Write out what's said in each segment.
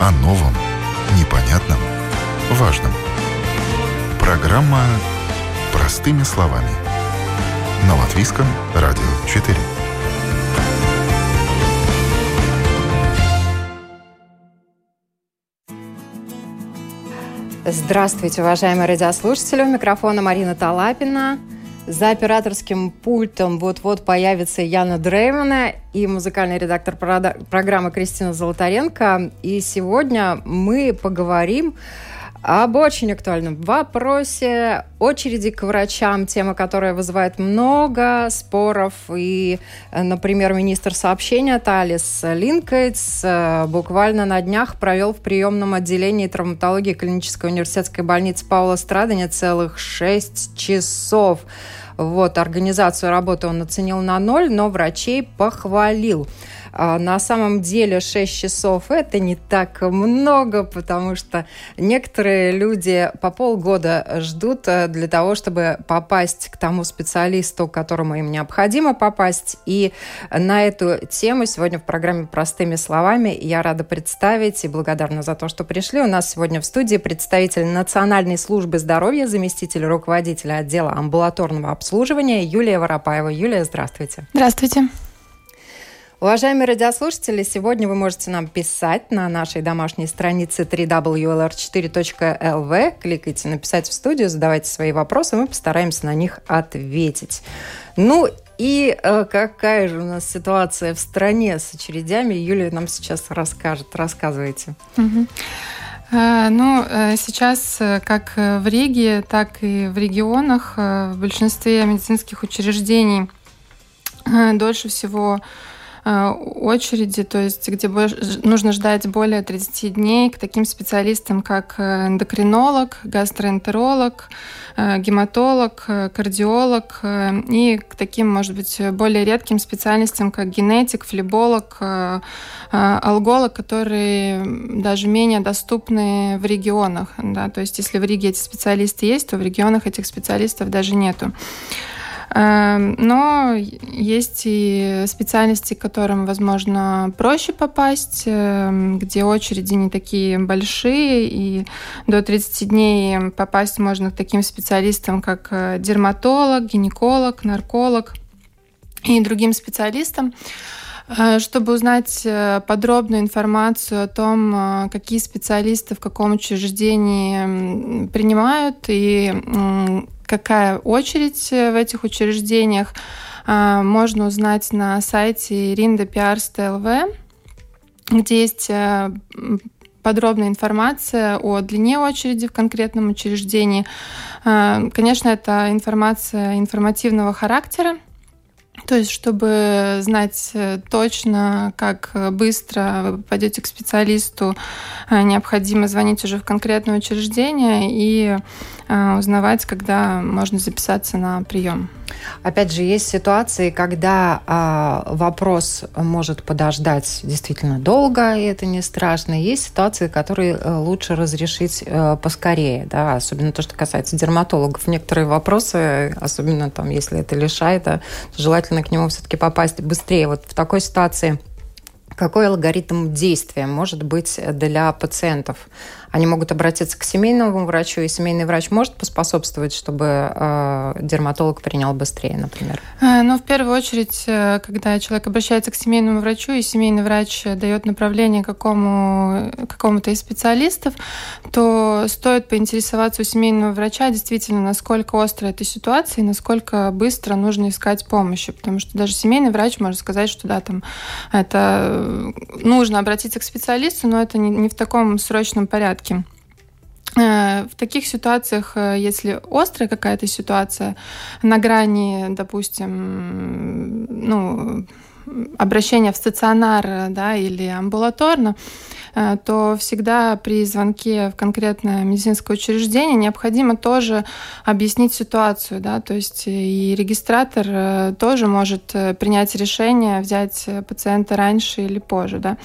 О новом, непонятном, важном. Программа «Простыми словами». На Латвийском радио 4. Здравствуйте, уважаемые радиослушатели. У микрофона Марина Талапина. За операторским пультом вот-вот появится Яна Дреймана и музыкальный редактор программы Кристина Золотаренко. И сегодня мы поговорим об очень актуальном вопросе очереди к врачам, тема, которая вызывает много споров. И, например, министр сообщения Талис Линкейтс э, буквально на днях провел в приемном отделении травматологии клинической университетской больницы Паула Страдания целых шесть часов. Вот, организацию работы он оценил на ноль, но врачей похвалил. А, на самом деле 6 часов это не так много, потому что некоторые люди по полгода ждут э, для того, чтобы попасть к тому специалисту, к которому им необходимо попасть. И на эту тему сегодня в программе «Простыми словами» я рада представить и благодарна за то, что пришли. У нас сегодня в студии представитель Национальной службы здоровья, заместитель руководителя отдела амбулаторного обслуживания Юлия Воропаева. Юлия, здравствуйте. Здравствуйте. Уважаемые радиослушатели, сегодня вы можете нам писать на нашей домашней странице www.lr4.lv. Кликайте «Написать в студию», задавайте свои вопросы, мы постараемся на них ответить. Ну и э, какая же у нас ситуация в стране с очередями? Юлия нам сейчас расскажет. Рассказывайте. Угу. Ну, э, сейчас э, как в Риге, так и в регионах в большинстве медицинских учреждений дольше всего Э, очереди, то есть где нужно ждать более 30 дней к таким специалистам, как э, эндокринолог, гастроэнтеролог, э, гематолог, кардиолог и к таким, может быть, более редким специальностям, как генетик, флеболог, алголог, которые даже менее доступны в регионах. Да? То есть если в Риге эти специалисты есть, то в регионах этих специалистов даже нету. Эм, но есть и специальности, к которым, возможно, проще попасть, эм, где очереди не такие большие, и до 30 дней попасть можно к таким специалистам, как э, дерматолог, гинеколог, нарколог и другим специалистам. Э, чтобы узнать э, подробную информацию о том, какие специалисты в каком учреждении принимают и какая очередь э, в этих учреждениях, а, можно узнать на сайте rinda.pr.lv, где есть э, подробная информация о длине очереди в конкретном учреждении. А, конечно, это информация информативного характера, то есть, чтобы знать э, точно, как быстро вы пойдете к специалисту, необходимо звонить уже в конкретное учреждение и Э, узнавать, когда можно записаться на прием. Опять же, есть ситуации, когда э, вопрос может подождать действительно долго, и это не страшно. Есть ситуации, которые э, лучше разрешить э, поскорее, да, особенно то, что касается дерматологов. Некоторые вопросы, особенно там, если это лишает, да, желательно к нему все-таки попасть быстрее. Вот в такой ситуации какой алгоритм действия может быть для пациентов? Они могут обратиться к семейному врачу, и семейный врач может поспособствовать, чтобы э, дерматолог принял быстрее, например? Э, ну, в первую очередь, э, когда человек обращается к семейному врачу, и семейный врач дает направление какому, какому-то из специалистов, то стоит поинтересоваться у семейного врача действительно, насколько острая эта ситуация и насколько быстро нужно искать помощи. Потому что даже семейный врач может сказать, что да, там это э, нужно обратиться к специалисту, но это не, не в таком срочном порядке порядке. Э, в таких ситуациях, э, если острая какая-то ситуация на грани, допустим, ну, обращения в стационар да, или амбулаторно, Э, то всегда при звонке в конкретное медицинское учреждение необходимо тоже объяснить ситуацию, да, то есть и регистратор э, тоже может э, принять решение взять пациента раньше или позже, да.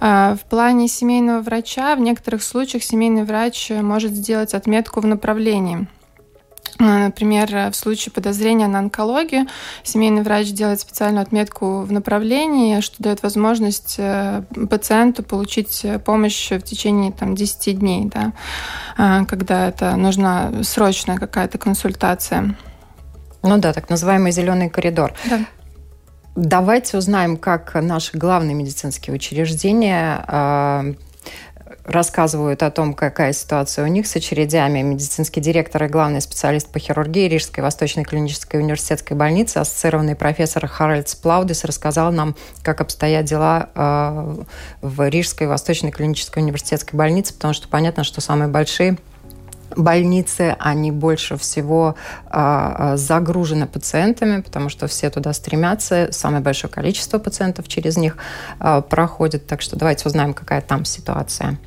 В плане семейного врача в некоторых случаях семейный врач может сделать отметку в направлении Например, в случае подозрения на онкологию семейный врач делает специальную отметку в направлении, что дает возможность э, пациенту получить помощь в течение там, 10 дней, да, а, когда это нужна срочная какая-то консультация. Ну да, так называемый зеленый коридор. Да. Давайте узнаем, как наши главные медицинские учреждения э, рассказывают о том, какая ситуация у них с очередями. Медицинский директор и главный специалист по хирургии Рижской Восточной клинической университетской больницы, ассоциированный профессор Харальд Плаудис, рассказал нам, как обстоят дела э, в Рижской Восточной клинической университетской больнице, потому что понятно, что самые большие больницы, они больше всего э, загружены пациентами, потому что все туда стремятся, самое большое количество пациентов через них э, проходит. Так что давайте узнаем, какая там ситуация.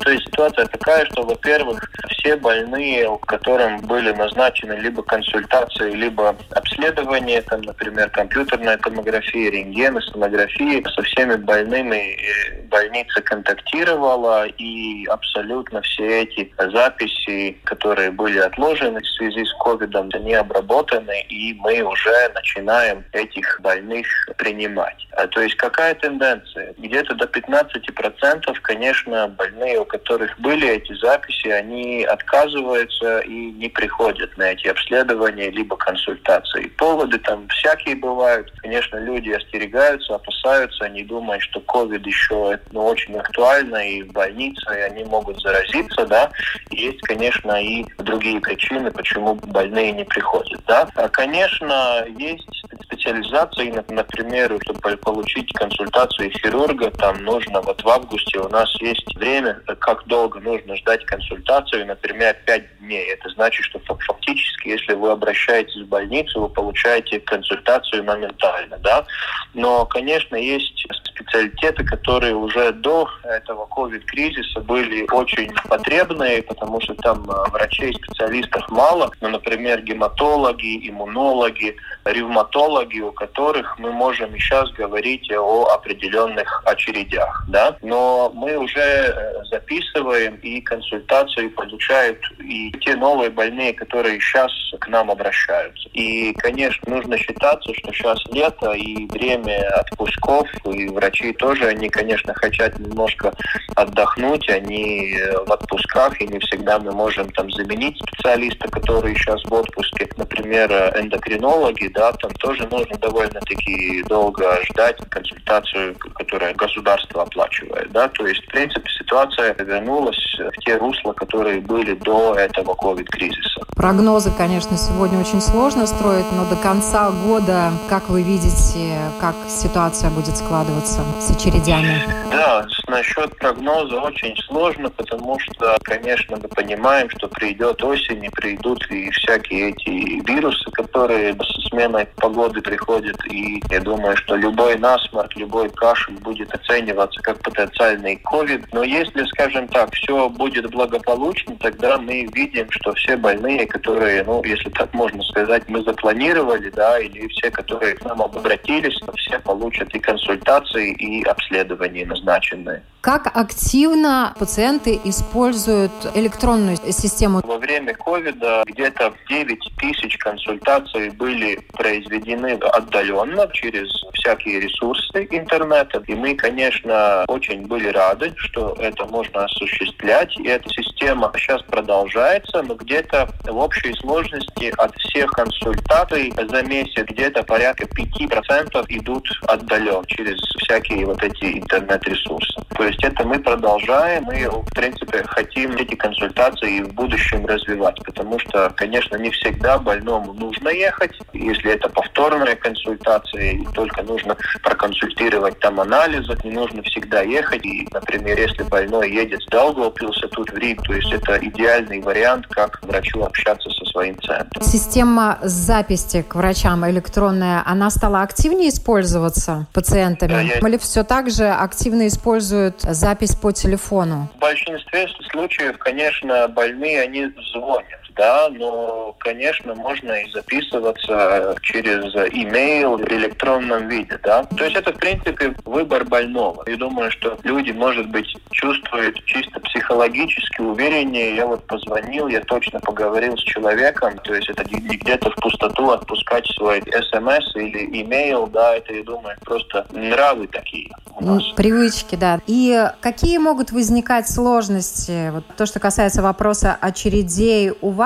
То есть ситуация такая, что, во-первых, все больные, которым были назначены либо консультации, либо обследование, там, например, компьютерная томография, рентген, сонография, со всеми больными э, больница контактировала, и абсолютно все эти записи, которые были отложены в связи с ковидом, они обработаны, и мы уже начинаем этих больных принимать. А, то есть какая тенденция? Где-то до 15%, конечно, больные у которых были эти записи, они отказываются и не приходят на эти обследования либо консультации. Поводы там всякие бывают. Конечно, люди остерегаются, опасаются, они думают, что COVID еще ну, очень актуально и в больнице, и они могут заразиться, да. Есть, конечно, и другие причины, почему больные не приходят, да. А, конечно, есть специализации, например, чтобы получить консультацию хирурга, там нужно вот в августе у нас есть время, как долго нужно ждать консультацию, например, 5 дней. Это значит, что фактически, если вы обращаетесь в больницу, вы получаете консультацию моментально, да. Но, конечно, есть специалитеты, которые уже до этого ковид-кризиса были очень потребные, потому что там э, врачей, специалистов мало, ну, например, гематологи, иммунологи, ревматологи, у которых мы можем сейчас говорить о определенных очередях, да, но мы уже э, записываем и консультации получают и те новые больные, которые сейчас к нам обращаются. И, конечно, нужно считаться, что сейчас лето и время отпусков, и врачи тоже, они, конечно, хотят немножко отдохнуть, они в отпусках, и не всегда мы можем там заменить специалиста, который сейчас в отпуске. Например, эндокринологи, да, там тоже нужно довольно-таки долго ждать консультацию, которую государство оплачивает, да, то есть, в принципе, ситуация вернулась в те русла, которые были до этого ковид-кризиса. Прогнозы, конечно, сегодня очень сложно строить, но до конца года, как вы видите, как ситуация будет складываться с очередями? Да, насчет прогноза очень сложно, потому что, конечно, мы понимаем, что придет осень и придут и всякие эти вирусы, которые со сменой погоды приходят. И я думаю, что любой насморк, любой кашель будет оцениваться как потенциальный ковид. Но если, скажем так, все будет благополучно, тогда мы видим, что все больные, которые, ну, если так можно сказать, мы запланировали, да, или все, которые к нам обратились, все получат и консультации, и обследования назначенные. Как активно пациенты используют электронную систему? Во время ковида где-то 9 тысяч консультаций были произведены отдаленно через всякие ресурсы интернета. И мы, конечно, очень были рады, что это можно осуществлять. И эта система сейчас продолжается, но где-то в общей сложности от всех консультаций за месяц где-то порядка 5% идут отдаленно через всякие вот эти интернет-ресурсы. То есть это мы продолжаем, мы, в принципе, хотим эти консультации и в будущем развивать, потому что, конечно, не всегда больному нужно ехать. Если это повторная консультация, и только нужно проконсультировать там анализы, не нужно всегда ехать. И, например, если больной едет с Даугавпилса тут в Риг, то есть это идеальный вариант, как врачу общаться со своим центром. Система записи к врачам электронная, она стала активнее использоваться пациентами? Да, я... Или все так же активно используют запись по телефону? В большинстве случаев, конечно, больные, они звонят да, но, конечно, можно и записываться через имейл в электронном виде, да. То есть это, в принципе, выбор больного. Я думаю, что люди, может быть, чувствуют чисто психологически увереннее. Я вот позвонил, я точно поговорил с человеком, то есть это где-то в пустоту отпускать свой смс или имейл, да, это, я думаю, просто нравы такие у нас. Привычки, да. И какие могут возникать сложности? Вот то, что касается вопроса очередей у вас,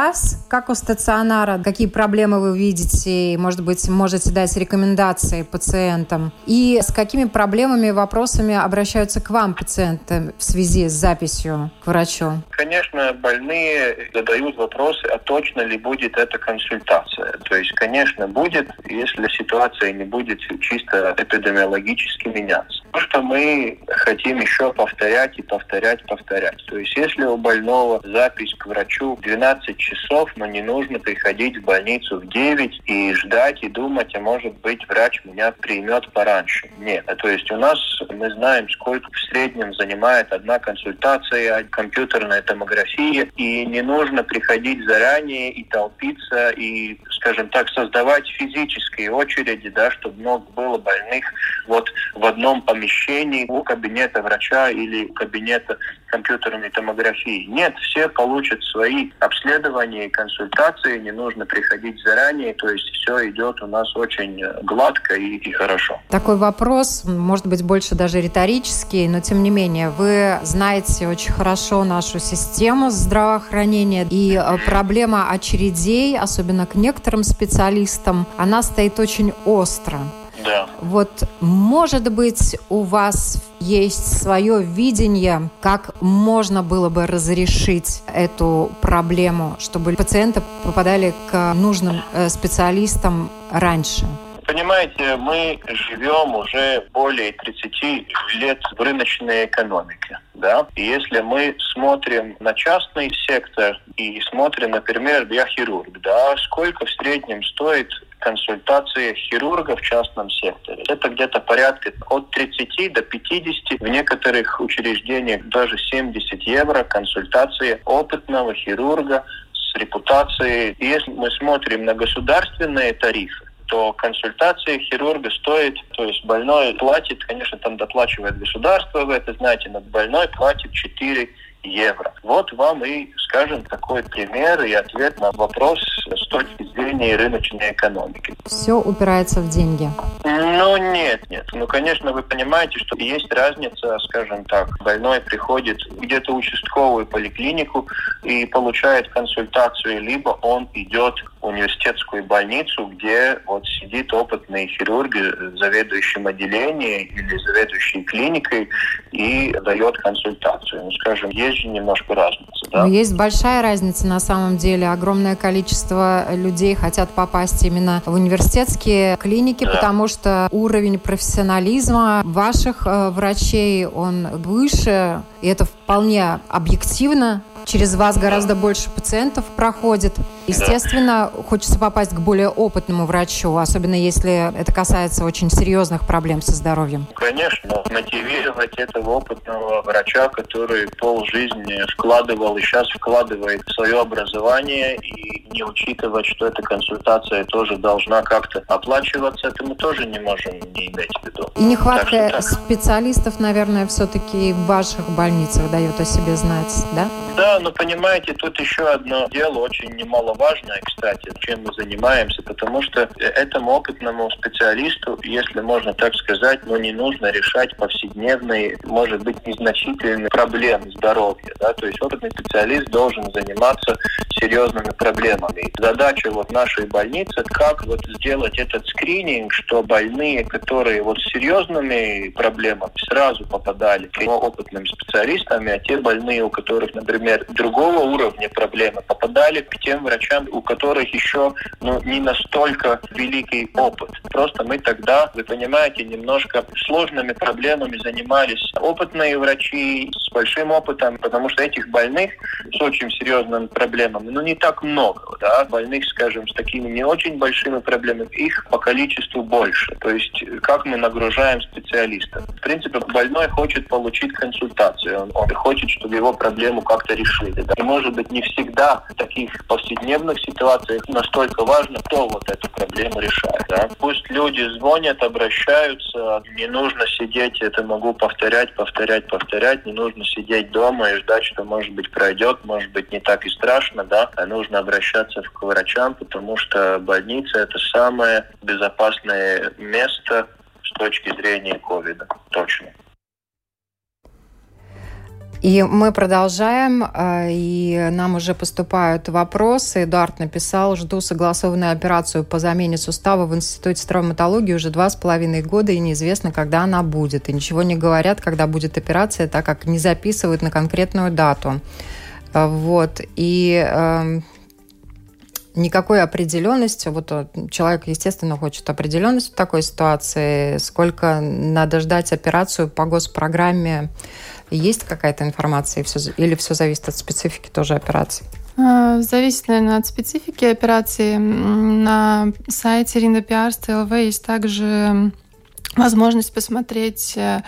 как у стационара, какие проблемы вы видите, может быть, можете дать рекомендации пациентам? И с какими проблемами, вопросами обращаются к вам пациенты в связи с записью к врачу? Конечно, больные задают вопросы, а точно ли будет эта консультация. То есть, конечно, будет, если ситуация не будет чисто эпидемиологически меняться. То, что мы хотим еще повторять и повторять, повторять. То есть, если у больного запись к врачу 12 часов, но не нужно приходить в больницу в 9 и ждать и думать, а может быть врач меня примет пораньше. Нет. То есть у нас мы знаем, сколько в среднем занимает одна консультация, компьютерная томография, и не нужно приходить заранее и толпиться, и, скажем так, создавать физические очереди, да, чтобы много было больных вот в одном помещении у кабинета врача или у кабинета компьютерной томографии. Нет, все получат свои обследования и консультации, не нужно приходить заранее, то есть все идет у нас очень гладко и, и хорошо. Такой вопрос, может быть, больше даже риторический, но тем не менее, вы знаете очень хорошо нашу систему здравоохранения, и э, проблема очередей, особенно к некоторым специалистам, она стоит очень остро. Да. Вот, может быть, у вас есть свое видение, как можно было бы разрешить эту проблему, чтобы пациенты попадали к нужным э, специалистам раньше? Понимаете, мы живем уже более 30 лет в рыночной экономике. Да? И если мы смотрим на частный сектор и смотрим, например, я хирург, да, сколько в среднем стоит консультации хирурга в частном секторе. Это где-то порядка от 30 до 50, в некоторых учреждениях даже 70 евро консультации опытного хирурга с репутацией. И если мы смотрим на государственные тарифы, то консультация хирурга стоит, то есть больной платит, конечно, там доплачивает государство, вы это знаете, но больной платит 4 евро. Вот вам и, скажем, такой пример и ответ на вопрос с точки зрения рыночной экономики. Все упирается в деньги. Ну, нет, нет. Ну, конечно, вы понимаете, что есть разница, скажем так. Больной приходит где-то в участковую поликлинику и получает консультацию, либо он идет университетскую больницу, где вот сидит опытный хирург, заведующий отделением или заведующий клиникой и дает консультацию. Ну, скажем, есть же немножко разница. Да? Но есть большая разница на самом деле. Огромное количество людей хотят попасть именно в университетские клиники, да. потому что уровень профессионализма ваших э, врачей, он выше, и это вполне объективно. Через вас гораздо больше пациентов проходит. Естественно, хочется попасть к более опытному врачу, особенно если это касается очень серьезных проблем со здоровьем. Конечно, мотивировать этого опытного врача, который пол жизни вкладывал и сейчас вкладывает в свое образование и не учитывать, что эта консультация тоже должна как-то оплачиваться, это мы тоже не можем не иметь в виду. И нехватка так специалистов, наверное, все-таки в ваших больницах дает о себе знать, да? Да, но понимаете, тут еще одно дело очень немаловажное, кстати, чем мы занимаемся, потому что этому опытному специалисту, если можно так сказать, ну не нужно решать повседневные, может быть, незначительные проблемы здоровья. Да? То есть опытный специалист должен заниматься серьезными проблемами. И задача вот нашей больницы, как вот сделать этот скрининг, что больные, которые вот с серьезными проблемами сразу попадали к опытным специалистам, а те больные, у которых, например, другого уровня проблемы, попадали к тем врачам, у которых еще ну, не настолько великий опыт. Просто мы тогда, вы понимаете, немножко сложными проблемами занимались опытные врачи с большим опытом, потому что этих больных с очень серьезными проблемами но не так много, да, больных, скажем, с такими не очень большими проблемами, их по количеству больше. То есть, как мы нагружаем специалистов. В принципе, больной хочет получить консультацию, он, он хочет, чтобы его проблему как-то решили. Да. И, может быть, не всегда в таких повседневных ситуациях настолько важно, кто вот эту проблему решает. Да. Пусть люди звонят, обращаются, не нужно сидеть, это могу повторять, повторять, повторять, не нужно сидеть дома и ждать, что, может быть, пройдет, может быть, не так и страшно, да, а нужно обращаться к врачам, потому что больница – это самое безопасное место с точки зрения ковида. Точно. И мы продолжаем, э, и нам уже поступают вопросы. Эдуард написал, жду согласованную операцию по замене сустава в Институте травматологии уже два с половиной года, и неизвестно, когда она будет. И ничего не говорят, когда будет операция, так как не записывают на конкретную дату. Э, вот. И э, никакой определенности. Вот э, человек, естественно, хочет определенность в такой ситуации. Сколько надо ждать операцию по госпрограмме? Есть какая-то информация или все зависит от специфики тоже операции? А, зависит, наверное, от специфики операции. На сайте риндопиарства.лв есть также возможность посмотреть э,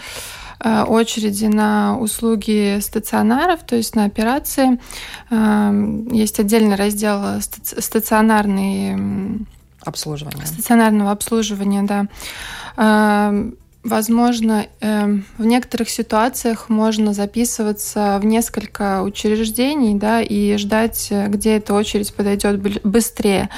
э, очереди на услуги стационаров, то есть на операции. Есть отдельный раздел стационарный обслуживание. Стационарного обслуживания, да. Возможно, эм, в некоторых ситуациях можно записываться в несколько учреждений да, и ждать, э, где эта очередь подойдет быстрее.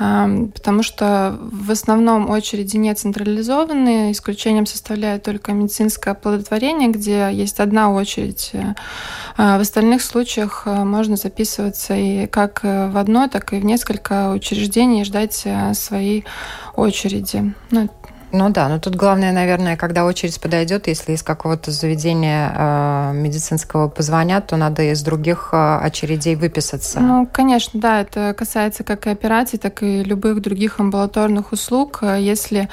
Эм, потому что в основном очереди не централизованные, исключением составляет только медицинское оплодотворение, где есть одна очередь. Э, в остальных случаях э, можно записываться и как в одно, так и в несколько учреждений и ждать своей очереди. Ну, ну да, но тут главное, наверное, когда очередь подойдет, если из какого-то заведения э, медицинского позвонят, то надо из других э, очередей выписаться. Ну, конечно, да, это касается как и операций, так и любых других амбулаторных услуг. Если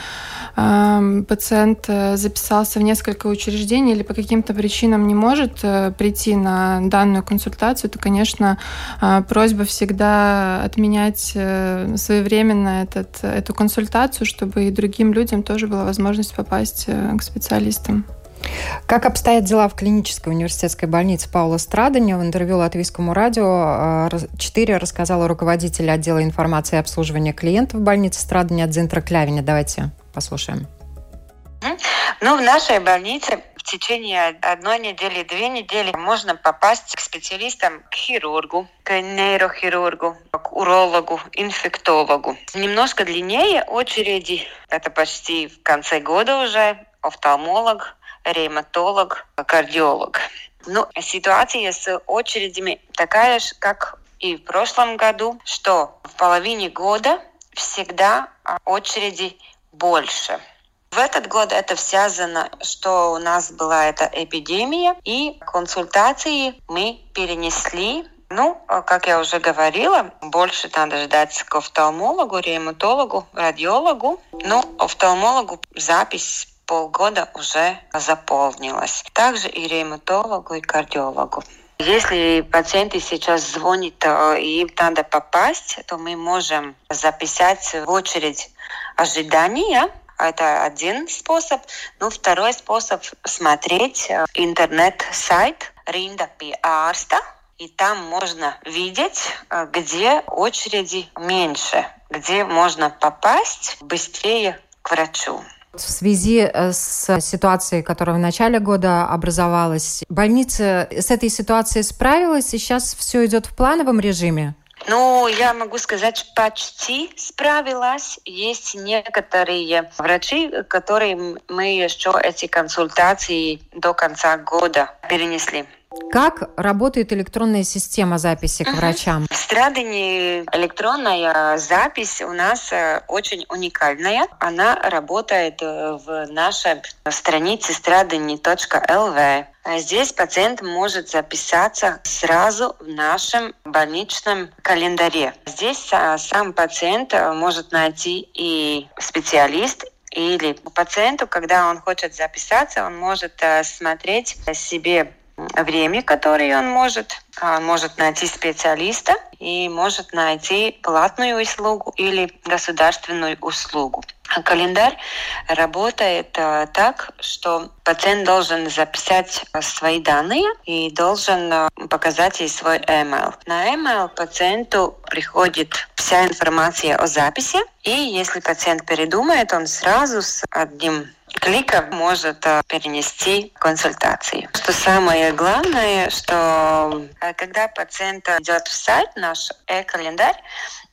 э, пациент записался в несколько учреждений или по каким-то причинам не может э, прийти на данную консультацию, то, конечно, э, просьба всегда отменять э, своевременно этот, эту консультацию, чтобы и другим людям тоже была возможность попасть э, к специалистам. Как обстоят дела в клинической университетской больнице Паула Страдания? В интервью Латвийскому радио 4 э, рассказала руководитель отдела информации и обслуживания клиентов больницы Страдания Дзинтра Клявиня. Давайте послушаем. Ну, в нашей больнице течение одной недели, две недели можно попасть к специалистам, к хирургу, к нейрохирургу, к урологу, инфектологу. Немножко длиннее очереди, это почти в конце года уже, офтальмолог, ревматолог, кардиолог. Ну, ситуация с очередями такая же, как и в прошлом году, что в половине года всегда очереди больше. В этот год это связано, что у нас была эта эпидемия, и консультации мы перенесли ну, как я уже говорила, больше надо ждать к офтальмологу, ревматологу, радиологу. Но офтальмологу запись полгода уже заполнилась. Также и ревматологу, и кардиологу. Если пациенты сейчас звонят, э, и им надо попасть, то мы можем записать в очередь ожидания это один способ. Ну, второй способ смотреть э, интернет-сайт Ринда Пиарста. И там можно видеть, э, где очереди меньше, где можно попасть быстрее к врачу. В связи э, с ситуацией, которая в начале года образовалась, больница с этой ситуацией справилась, и сейчас все идет в плановом режиме? Ну, я могу сказать, почти справилась. Есть некоторые врачи, которые мы еще эти консультации до конца года перенесли. Как работает электронная система записи к врачам? В Страдане электронная запись у нас э, очень уникальная. Она работает э, в нашей странице stradani.lv. Здесь пациент может записаться сразу в нашем больничном календаре. Здесь э, сам пациент может найти и специалист, или пациенту, когда он хочет записаться, он может смотреть себе время, которое он может. Он может найти специалиста, и может найти платную услугу или государственную услугу. Календарь работает э, так, что пациент должен записать свои данные и должен показать ей свой email. На email пациенту приходит вся информация о записи, и если пациент передумает, он сразу с одним кликом может перенести консультации. Что самое главное, что когда пациент идет в сайт, наш e-календарь,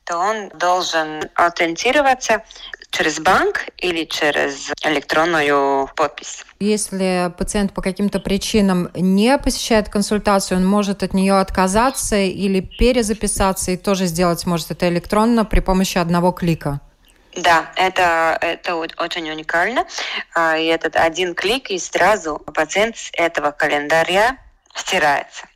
то он должен аутентироваться через банк или через электронную подпись. Если пациент по каким-то причинам не посещает консультацию, он может от нее отказаться или перезаписаться и тоже сделать может это электронно при помощи одного клика. Да, это, это очень уникально. А, и этот один клик, и сразу пациент с этого календаря стирается.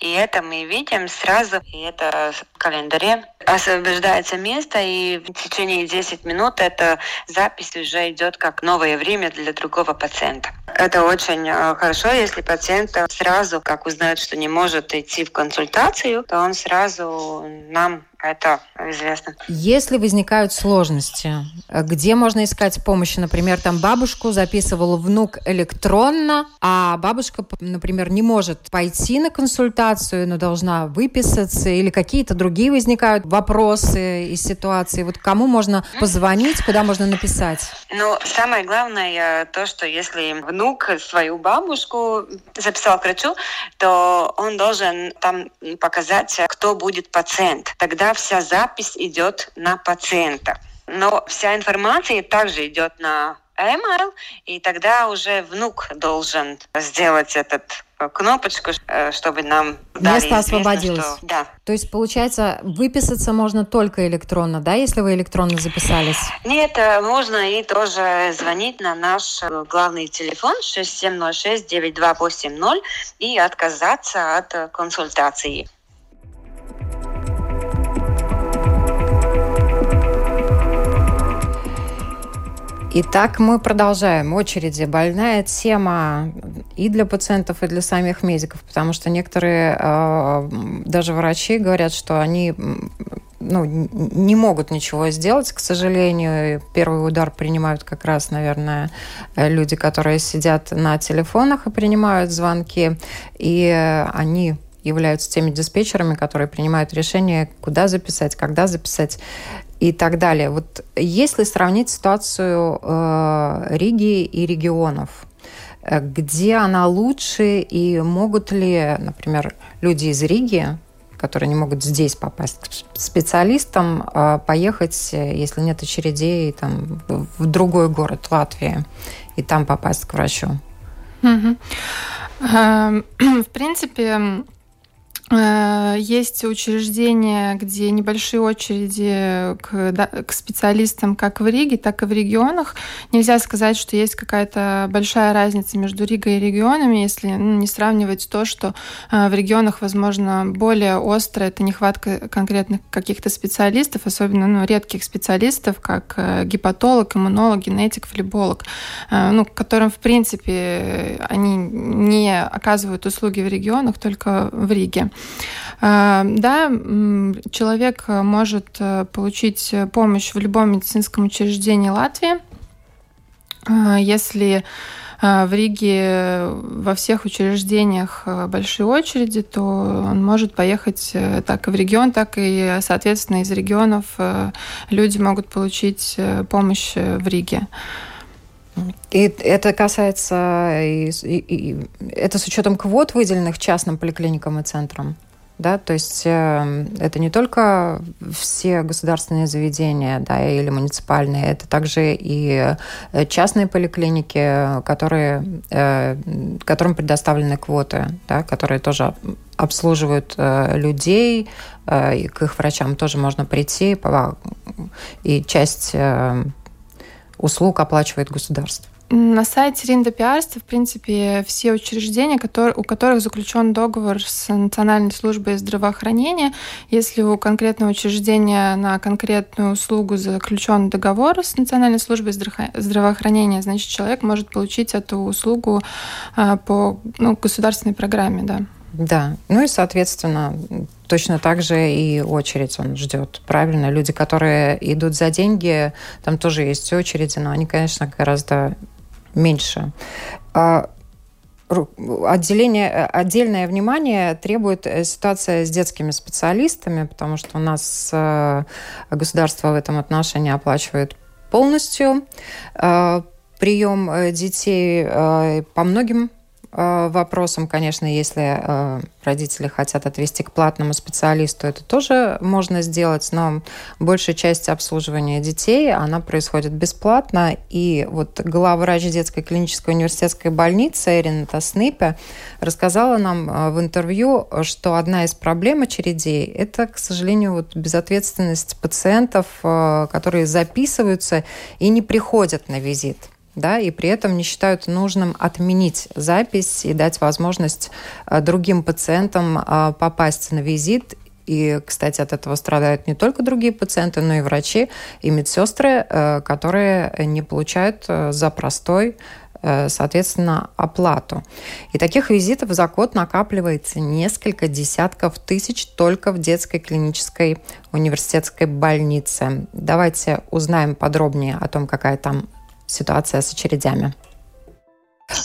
И это мы видим сразу, и это календаре освобождается место, и в течение 10 минут эта запись уже идет как новое время для другого пациента. Это очень э, хорошо, если пациент сразу, как узнает, что не может идти в консультацию, то он сразу нам это известно. Если возникают сложности, где можно искать помощи? Например, там бабушку записывал внук электронно, а бабушка, например, не может пойти на консультацию, но должна выписаться, или какие-то другие возникают вопросы и ситуации. Вот кому можно позвонить, куда можно написать? Ну, самое главное то, что если внук свою бабушку записал к врачу, то он должен там показать, кто будет пациент. Тогда вся запись идет на пациента. Но вся информация также идет на email, и тогда уже внук должен сделать этот э, кнопочку, э, чтобы нам место освободилось. Что... Да. То есть получается выписаться можно только электронно, да, если вы электронно записались? Нет, э, можно и тоже звонить на наш главный телефон 6706-9280 и отказаться от консультации. Итак, мы продолжаем. Очереди. Больная тема и для пациентов, и для самих медиков, потому что некоторые, э, даже врачи говорят, что они ну, не могут ничего сделать, к сожалению. Первый удар принимают как раз, наверное, люди, которые сидят на телефонах и принимают звонки, и они являются теми диспетчерами, которые принимают решение, куда записать, когда записать и так далее. Вот если сравнить ситуацию э, Риги и регионов, э, где она лучше и могут ли, например, люди из Риги, которые не могут здесь попасть к специалистам, э, поехать, если нет очередей, там, в другой город Латвии и там попасть к врачу? В принципе, Э, есть учреждения, где небольшие очереди к, да, к специалистам как в Риге, так и в регионах. Нельзя сказать, что есть какая-то большая разница между Ригой и регионами, если ну, не сравнивать то, что э, в регионах, возможно, более острая это нехватка конкретных каких-то специалистов, особенно ну, редких специалистов, как э, гепатолог, иммунолог, генетик, флеболог, ну, которым, в принципе, они не оказывают услуги в регионах, только в Риге. А, да, человек может э, получить помощь в любом медицинском учреждении Латвии, а, если в Риге во всех учреждениях э, большие очереди, то он может поехать э, так и в регион, так и, соответственно, из регионов люди могут получить помощь в Риге. И это касается, и, и, и, это с учетом квот, выделенных частным поликлиникам и центрам? Да, то есть э, это не только все государственные заведения да, или муниципальные, это также и э, частные поликлиники, которые, э, которым предоставлены квоты, да, которые тоже обслуживают э, людей, э, и к их врачам тоже можно прийти, и часть э, услуг оплачивает государство. На сайте Ринда Пиарства, в принципе, все учреждения, которые, у которых заключен договор с Национальной службой здравоохранения, если у конкретного учреждения на конкретную услугу заключен договор с Национальной службой здравоохранения, значит, человек может получить эту услугу а, по ну, государственной программе, да. Да, ну и, соответственно, точно так же и очередь он ждет. Правильно, люди, которые идут за деньги, там тоже есть очереди, но они, конечно, гораздо меньше. А отделение, отдельное внимание требует э, ситуация с детскими специалистами, потому что у нас э, государство в этом отношении оплачивает полностью э, прием детей по многим вопросом, конечно, если э, родители хотят отвести к платному специалисту, это тоже можно сделать, но большая часть обслуживания детей, она происходит бесплатно. И вот главврач детской клинической университетской больницы Эрина Таснипе рассказала нам э, в интервью, что одна из проблем очередей – это, к сожалению, вот безответственность пациентов, которые записываются и не приходят на визит да, и при этом не считают нужным отменить запись и дать возможность э, другим пациентам э, попасть на визит и, кстати, от этого страдают не только другие пациенты, но и врачи, и медсестры, э, которые не получают за простой соответственно, оплату. И таких визитов за год накапливается несколько десятков тысяч только в детской клинической университетской больнице. Давайте узнаем подробнее о том, какая там ситуация с очередями.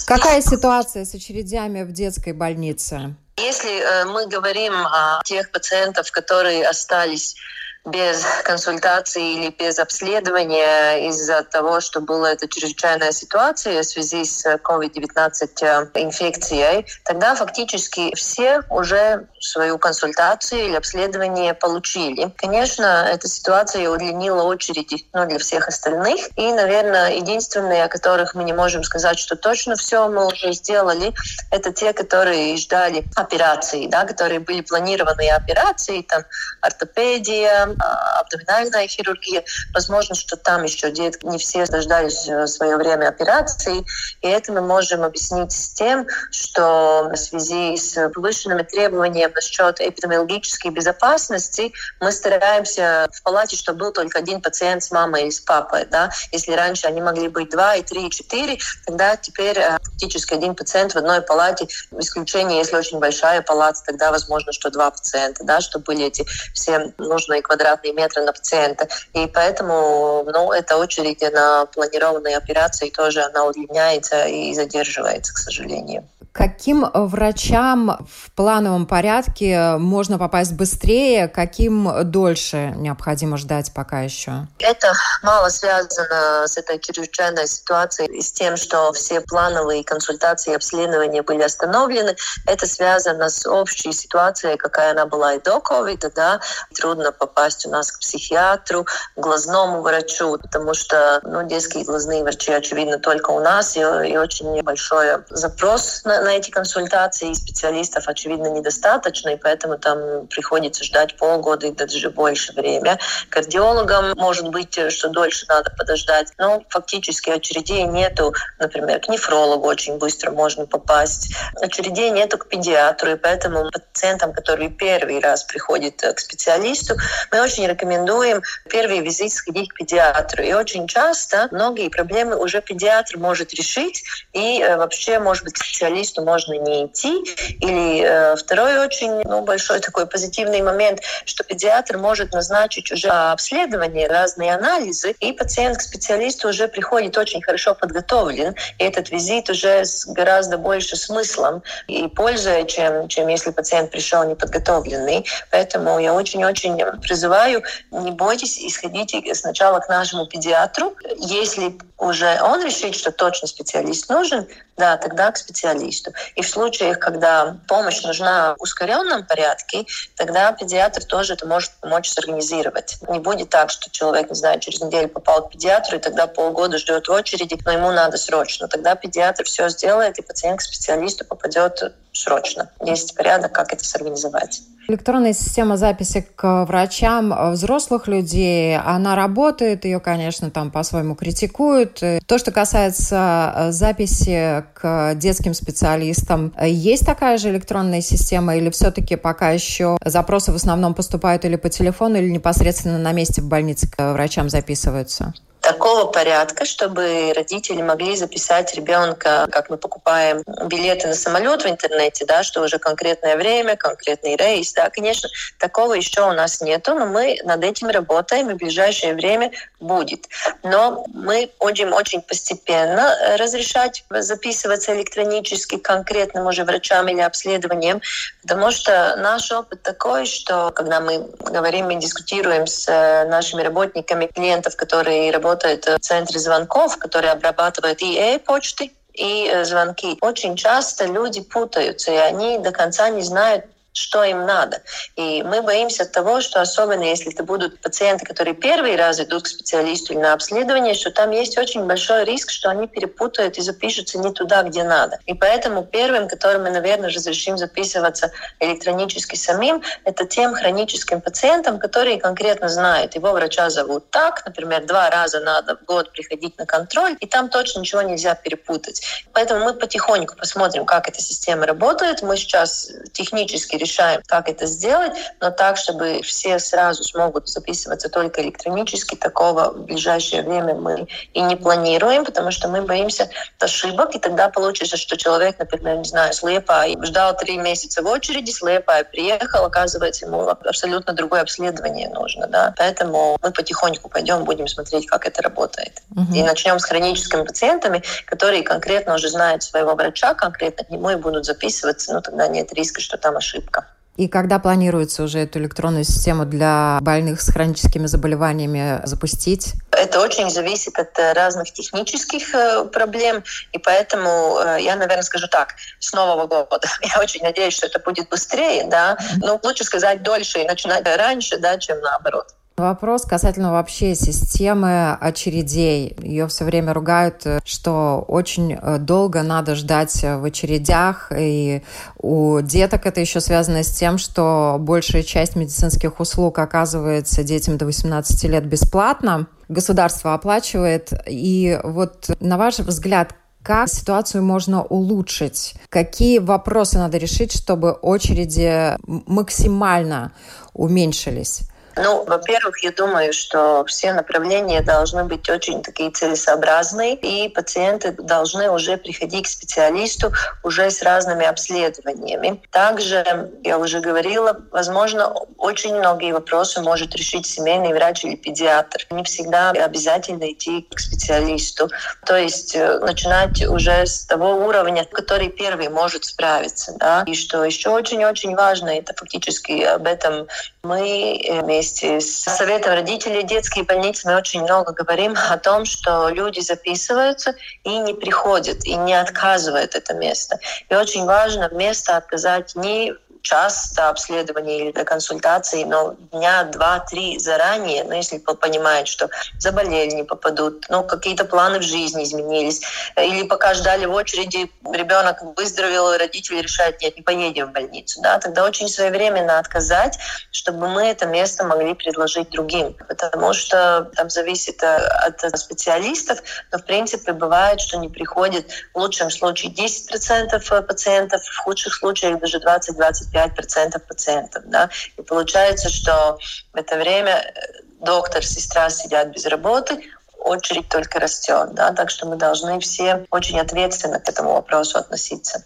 Какая ситуация с очередями в детской больнице? Если э, мы говорим о тех пациентах, которые остались без консультации или без обследования из-за того, что была эта чрезвычайная ситуация в связи с COVID-19 э, инфекцией, тогда фактически все уже свою консультацию или обследование получили. Конечно, эта ситуация удлинила очереди ну, для всех остальных. И, наверное, единственные, о которых мы не можем сказать, что точно все мы уже сделали, это те, которые ждали операции, да, которые были планированные операции, там ортопедия, абдоминальная хирургия. Возможно, что там еще детки не все дождались в свое время операции. И это мы можем объяснить с тем, что в связи с повышенными требованиями насчет эпидемиологической безопасности мы стараемся в палате, чтобы был только один пациент с мамой или с папой. Да? Если раньше они могли быть два, и три, и четыре, тогда теперь э, фактически один пациент в одной палате. Исключение, если очень большая палата, тогда возможно, что два пациента, да, чтобы были эти все нужные квадратные квадратные метры на пациента. И поэтому ну, эта очередь на планированные операции тоже она удлиняется и задерживается, к сожалению. Каким врачам в плановом порядке можно попасть быстрее, каким дольше необходимо ждать пока еще? Это мало связано с этой чрезвычайной ситуацией с тем, что все плановые консультации и обследования были остановлены. Это связано с общей ситуацией, какая она была и до ковида. Да? Трудно попасть у нас к психиатру, к глазному врачу, потому что ну, детские глазные врачи, очевидно, только у нас, и, и очень большой запрос на, на эти консультации специалистов, очевидно, недостаточно, и поэтому там приходится ждать полгода и даже больше время. Кардиологам, может быть, что дольше надо подождать. Но фактически очередей нету. Например, к нефрологу очень быстро можно попасть. Очередей нету к педиатру, и поэтому пациентам, которые первый раз приходят к специалисту, мы очень рекомендуем первый визит сходить к педиатру. И очень часто многие проблемы уже педиатр может решить, и э, вообще, может быть, к специалисту что можно не идти. Или э, второй очень ну, большой такой позитивный момент, что педиатр может назначить уже обследование, разные анализы, и пациент к специалисту уже приходит очень хорошо подготовлен, и этот визит уже с гораздо больше смыслом и пользой, чем, чем если пациент пришел неподготовленный. Поэтому я очень-очень призываю, не бойтесь, исходите сначала к нашему педиатру. Если уже он решит, что точно специалист нужен, да, тогда к специалисту. И в случаях, когда помощь нужна в ускоренном порядке, тогда педиатр тоже это может помочь сорганизировать. Не будет так, что человек, не знаю, через неделю попал к педиатру, и тогда полгода ждет очереди, но ему надо срочно. Тогда педиатр все сделает, и пациент к специалисту попадет срочно. Есть порядок, как это сорганизовать. Электронная система записи к врачам взрослых людей, она работает, ее, конечно, там по-своему критикуют. То, что касается э, записи к детским специалистам, есть такая же электронная система или все-таки пока еще запросы в основном поступают или по телефону, или непосредственно на месте в больнице к врачам записываются? Такого порядка, чтобы родители могли записать ребенка, как мы покупаем билеты на самолет в интернете, да, что уже конкретное время, конкретный рейс. Да, конечно, такого еще у нас нету, но мы над этим работаем, и в ближайшее время будет. Но мы будем очень постепенно разрешать записываться электронически конкретным уже врачам или обследованием, потому что наш опыт такой, что когда мы говорим и дискутируем с э, нашими работниками, клиентов, которые работают в центре звонков, которые обрабатывают и e-почты, и э, звонки. Очень часто люди путаются, и они до конца не знают, что им надо. И мы боимся того, что особенно если это будут пациенты, которые первый раз идут к специалисту или на обследование, что там есть очень большой риск, что они перепутают и запишутся не туда, где надо. И поэтому первым, которым мы, наверное, разрешим записываться электронически самим, это тем хроническим пациентам, которые конкретно знают, его врача зовут так, например, два раза надо в год приходить на контроль, и там точно ничего нельзя перепутать. Поэтому мы потихоньку посмотрим, как эта система работает. Мы сейчас технически решаем, как это сделать, но так, чтобы все сразу смогут записываться только электронически, такого в ближайшее время мы и не планируем, потому что мы боимся ошибок, и тогда получится, что человек, например, не знаю, слепа, и ждал три месяца в очереди, слепа, приехал, оказывается, ему абсолютно другое обследование нужно. Да? Поэтому мы потихоньку пойдем, будем смотреть, как это работает. Угу. И начнем с хроническими пациентами, которые конкретно уже знают своего врача, конкретно к нему и будут записываться, ну тогда нет риска, что там ошибка. И когда планируется уже эту электронную систему для больных с хроническими заболеваниями запустить? Это очень зависит от э, разных технических э, проблем, и поэтому э, я, наверное, скажу так, с Нового года. Я очень надеюсь, что это будет быстрее, да, но лучше сказать дольше и начинать раньше, да, чем наоборот. Вопрос касательно вообще системы очередей. Ее все время ругают, что очень э, долго надо ждать в очередях. И у деток это еще связано с тем, что большая часть медицинских услуг оказывается детям до 18 лет бесплатно. Государство оплачивает. И вот на ваш взгляд, как ситуацию можно улучшить? Какие вопросы надо решить, чтобы очереди максимально уменьшились? Ну, во-первых, я думаю, что все направления должны быть очень такие целесообразные, и пациенты должны уже приходить к специалисту уже с разными обследованиями. Также, я уже говорила, возможно, очень многие вопросы может решить семейный врач или педиатр. Не всегда обязательно идти к специалисту. То есть э, начинать уже с того уровня, который первый может справиться. Да? И что еще очень-очень важно, это фактически об этом мы вместе вместе с Советом родителей детские больницы мы очень много говорим о том, что люди записываются и не приходят, и не отказывают это место. И очень важно место отказать не час до обследования или до консультации, но дня два-три заранее, ну, если понимают, что заболели, не попадут, ну, какие-то планы в жизни изменились, или пока ждали в очереди, ребенок выздоровел, и родители решают, нет, не поедем в больницу, да, тогда очень своевременно отказать, чтобы мы это место могли предложить другим, потому что там зависит э, от специалистов, но, в принципе, бывает, что не приходит в лучшем случае 10% пациентов, в худших случаях даже 20-25 5% пациентов. Да? И получается, что в это время э, доктор, сестра сидят без работы, очередь только растет. Да? Так что мы должны все очень ответственно к этому вопросу относиться.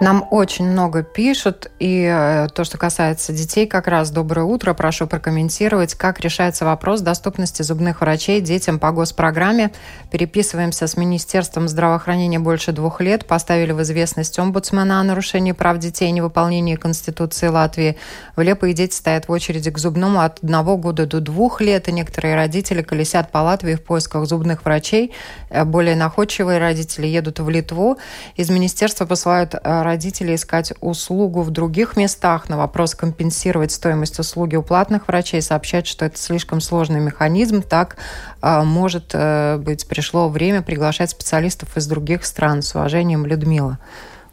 Нам очень много пишут, и э, то, что касается детей, как раз доброе утро. Прошу прокомментировать, как решается вопрос доступности зубных врачей детям по госпрограмме. Переписываемся с Министерством здравоохранения больше двух лет, поставили в известность омбудсмена о нарушении прав детей и невыполнении Конституции Латвии. Влепые дети стоят в очереди к зубному от одного года до двух лет, и некоторые родители колесят по Латвии в поисках зубных врачей. Э, более находчивые родители едут в Литву. Из министерства посылают э, родителей искать услугу в других местах. На вопрос компенсировать стоимость услуги у платных врачей сообщать, что это слишком сложный механизм. Так, а, может э, быть, пришло время приглашать специалистов из других стран. С уважением, Людмила.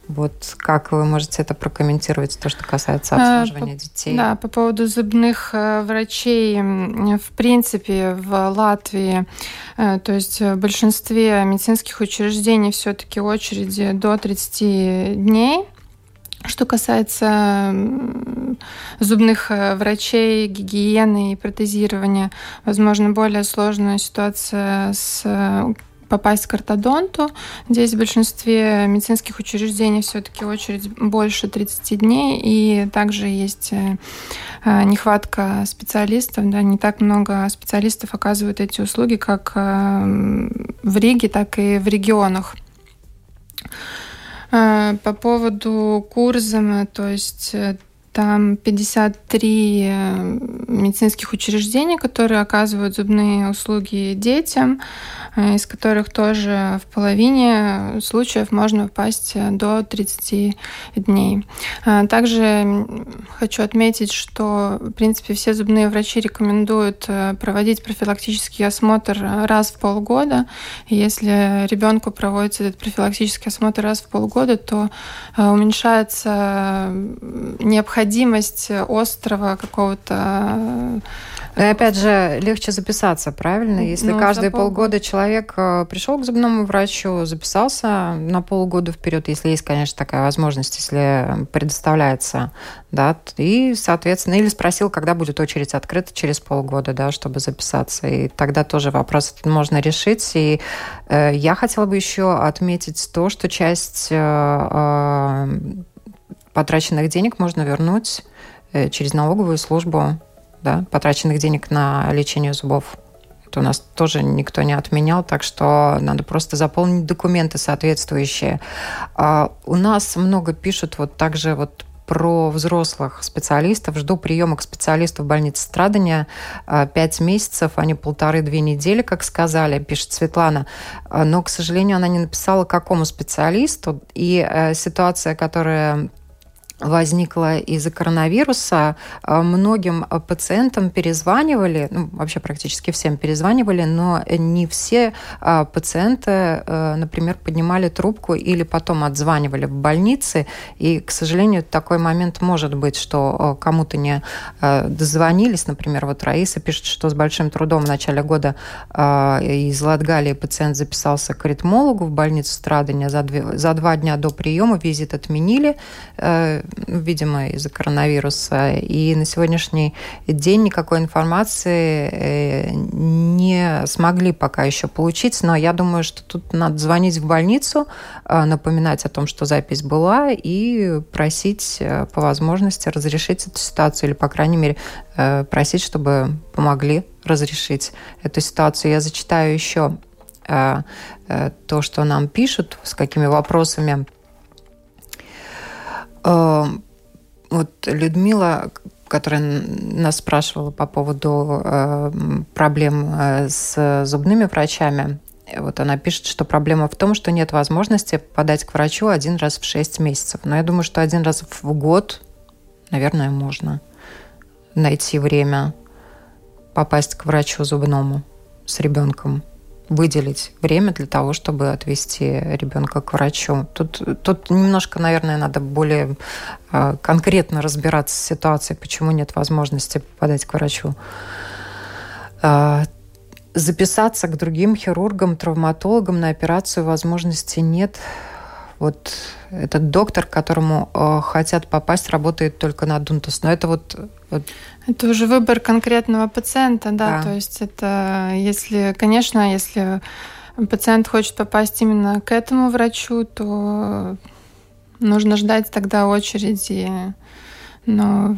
Вот как вы можете это прокомментировать, то, что касается а, обслуживания по, детей? Да, по поводу зубных э, врачей. В принципе, в Латвии, э, то есть в большинстве медицинских учреждений все-таки очереди до 30 дней. Что касается зубных э, врачей, гигиены и протезирования, возможно, более сложная ситуация с э, попасть к ортодонту. Здесь в большинстве медицинских учреждений все-таки очередь больше 30 дней, и также есть э, нехватка специалистов. Да, не так много специалистов оказывают эти услуги как в Риге, так и в регионах. Э, по поводу Курзама, то есть э, там 53 э, медицинских учреждений, которые оказывают зубные услуги детям. Э, из которых тоже в половине случаев можно попасть э, до 30 дней. Также хочу отметить, что, в принципе, все зубные врачи рекомендуют проводить профилактический осмотр раз в полгода. Если ребенку проводится этот профилактический осмотр раз в полгода, то уменьшается необходимость острого какого-то и опять же, легче записаться, правильно? Если ну, каждые полгода. полгода человек э, пришел к зубному врачу, записался на полгода вперед, если есть, конечно, такая возможность, если предоставляется, да, и, соответственно, или спросил, когда будет очередь открыта через полгода, да, чтобы записаться. И тогда тоже вопрос можно решить. И э, я хотела бы еще отметить то, что часть э, э, потраченных денег можно вернуть э, через налоговую службу да, потраченных денег на лечение зубов. Это у нас тоже никто не отменял, так что надо просто заполнить документы соответствующие. А у нас много пишут вот также вот про взрослых специалистов. Жду приема к специалисту в больнице страдания. А, пять месяцев, а не полторы-две недели, как сказали, пишет Светлана. А, но, к сожалению, она не написала, какому специалисту. И э, ситуация, которая возникла из-за коронавируса, э, многим э, пациентам перезванивали, ну, вообще практически всем перезванивали, но не все э, пациенты, например, поднимали трубку или потом отзванивали в больнице. И, к сожалению, такой момент может быть, что кому-то не дозвонились. Например, вот Раиса пишет, что с большим трудом в начале года из Латгалии пациент записался к ритмологу в больницу страдания. За, две, за два дня до приема визит отменили видимо, из-за коронавируса. И на сегодняшний день никакой информации э, не смогли пока еще получить. Но я думаю, что тут надо звонить в больницу, э, напоминать о том, что запись была, и просить э, по возможности разрешить эту ситуацию, или, по крайней мере, просить, чтобы помогли разрешить эту ситуацию. Я зачитаю еще то, что нам пишут, с какими вопросами вот Людмила, которая нас спрашивала по поводу э, проблем э, с зубными врачами, вот она пишет, что проблема в том, что нет возможности подать к врачу один раз в 6 месяцев. Но я думаю, что один раз в год, наверное, можно найти время попасть к врачу зубному с ребенком выделить время для того, чтобы отвести ребенка к врачу. Тут, тут немножко, наверное, надо более э, конкретно разбираться с ситуацией, почему нет возможности подать к врачу. Э, записаться к другим хирургам, травматологам на операцию возможности нет. Вот этот доктор, к которому э, хотят попасть, работает только на Дунтас. Но это вот, вот это уже выбор конкретного пациента, да, да. то есть это если, конечно, если пациент хочет попасть именно к этому врачу, то нужно ждать тогда очереди, но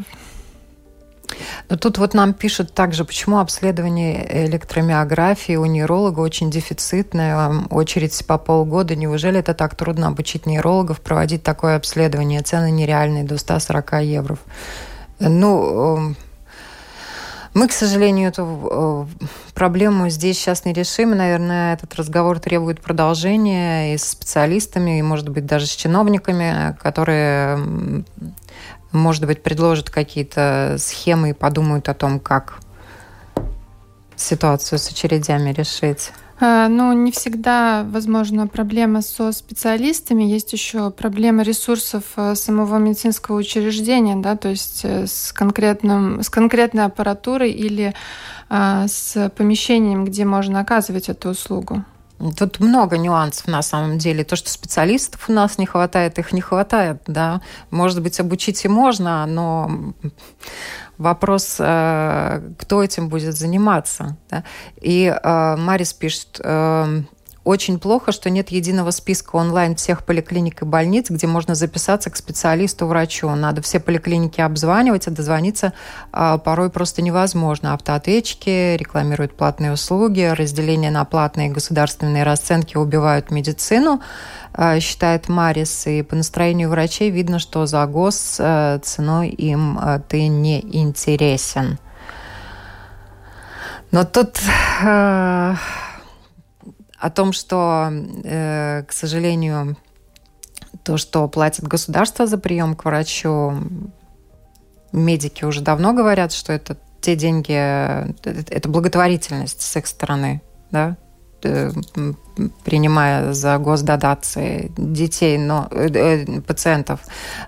тут вот нам пишут также, почему обследование электромиографии у нейролога очень дефицитное, очередь по полгода. Неужели это так трудно обучить нейрологов проводить такое обследование? Цены нереальные, до 140 евро. Ну, мы, к сожалению, эту э, проблему здесь сейчас не решим. Наверное, этот разговор требует продолжения и с специалистами, и, может быть, даже с чиновниками, которые, может быть, предложат какие-то схемы и подумают о том, как ситуацию с очередями решить. Ну, не всегда, возможно, проблема со специалистами. Есть еще проблема ресурсов э, самого медицинского учреждения, да, то есть э, с, конкретным, с конкретной аппаратурой или а, с помещением, где можно оказывать эту услугу. Тут много нюансов на самом деле. То, что специалистов у нас не хватает, их не хватает, да. Может быть, обучить и можно, но вопрос, э, кто этим будет заниматься. Да? И э, Марис пишет, э, очень плохо, что нет единого списка онлайн всех поликлиник и больниц, где можно записаться к специалисту-врачу. Надо все поликлиники обзванивать, а дозвониться а, порой просто невозможно. Автоответчики рекламируют платные услуги, разделение на платные и государственные расценки убивают медицину, а, считает Марис. И по настроению врачей видно, что за гос а, ценой им а, ты не интересен. Но тут... А, о том, что, э, к сожалению, то, что платит государство за прием к врачу, медики уже давно говорят, что это те деньги, э, это благотворительность с их стороны, да, Э, принимая за госдотации детей, но, э, пациентов,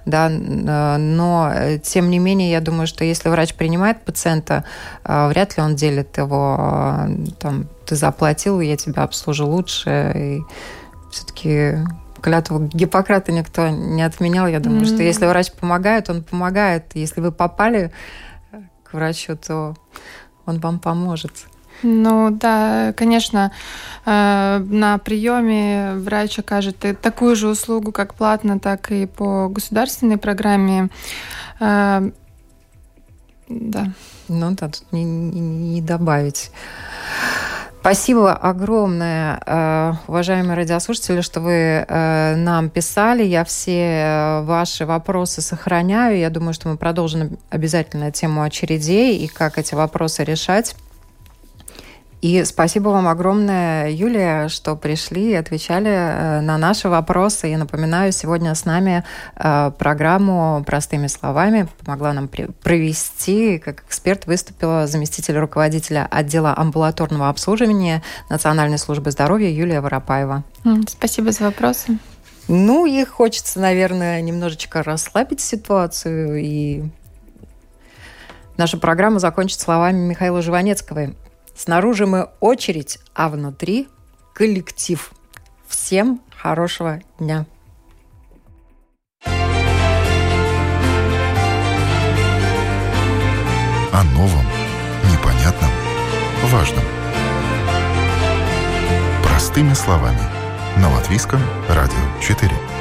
да, но тем не менее я думаю, что если врач принимает пациента, вряд ли он делит его, там, ты заплатил, я тебя обслужу лучше, и все-таки клятву Гиппократа никто не отменял. Я думаю, mm-hmm. что если врач помогает, он помогает. Если вы попали к врачу, то он вам поможет. Ну да, конечно, э, на приеме врач окажет такую же услугу, как платно, так и по государственной программе. Э, да. Ну да, тут не, не, не добавить. Спасибо огромное, э, уважаемые радиослушатели, что вы нам писали. Я все ваши вопросы сохраняю. Я думаю, что мы продолжим обязательно тему очередей и как эти вопросы решать. И спасибо вам огромное, Юлия, что пришли и отвечали э, на наши вопросы. И напоминаю, сегодня с нами э, программу «Простыми словами» помогла нам провести. Как эксперт выступила заместитель руководителя отдела амбулаторного обслуживания Национальной службы здоровья Юлия Воропаева. Спасибо за вопросы. Ну и хочется, наверное, немножечко расслабить ситуацию и Наша программа закончится словами Михаила Живанецкого. Снаружи мы очередь, а внутри коллектив. Всем хорошего дня. О новом, непонятном, важном. Простыми словами. На Латвийском радио 4.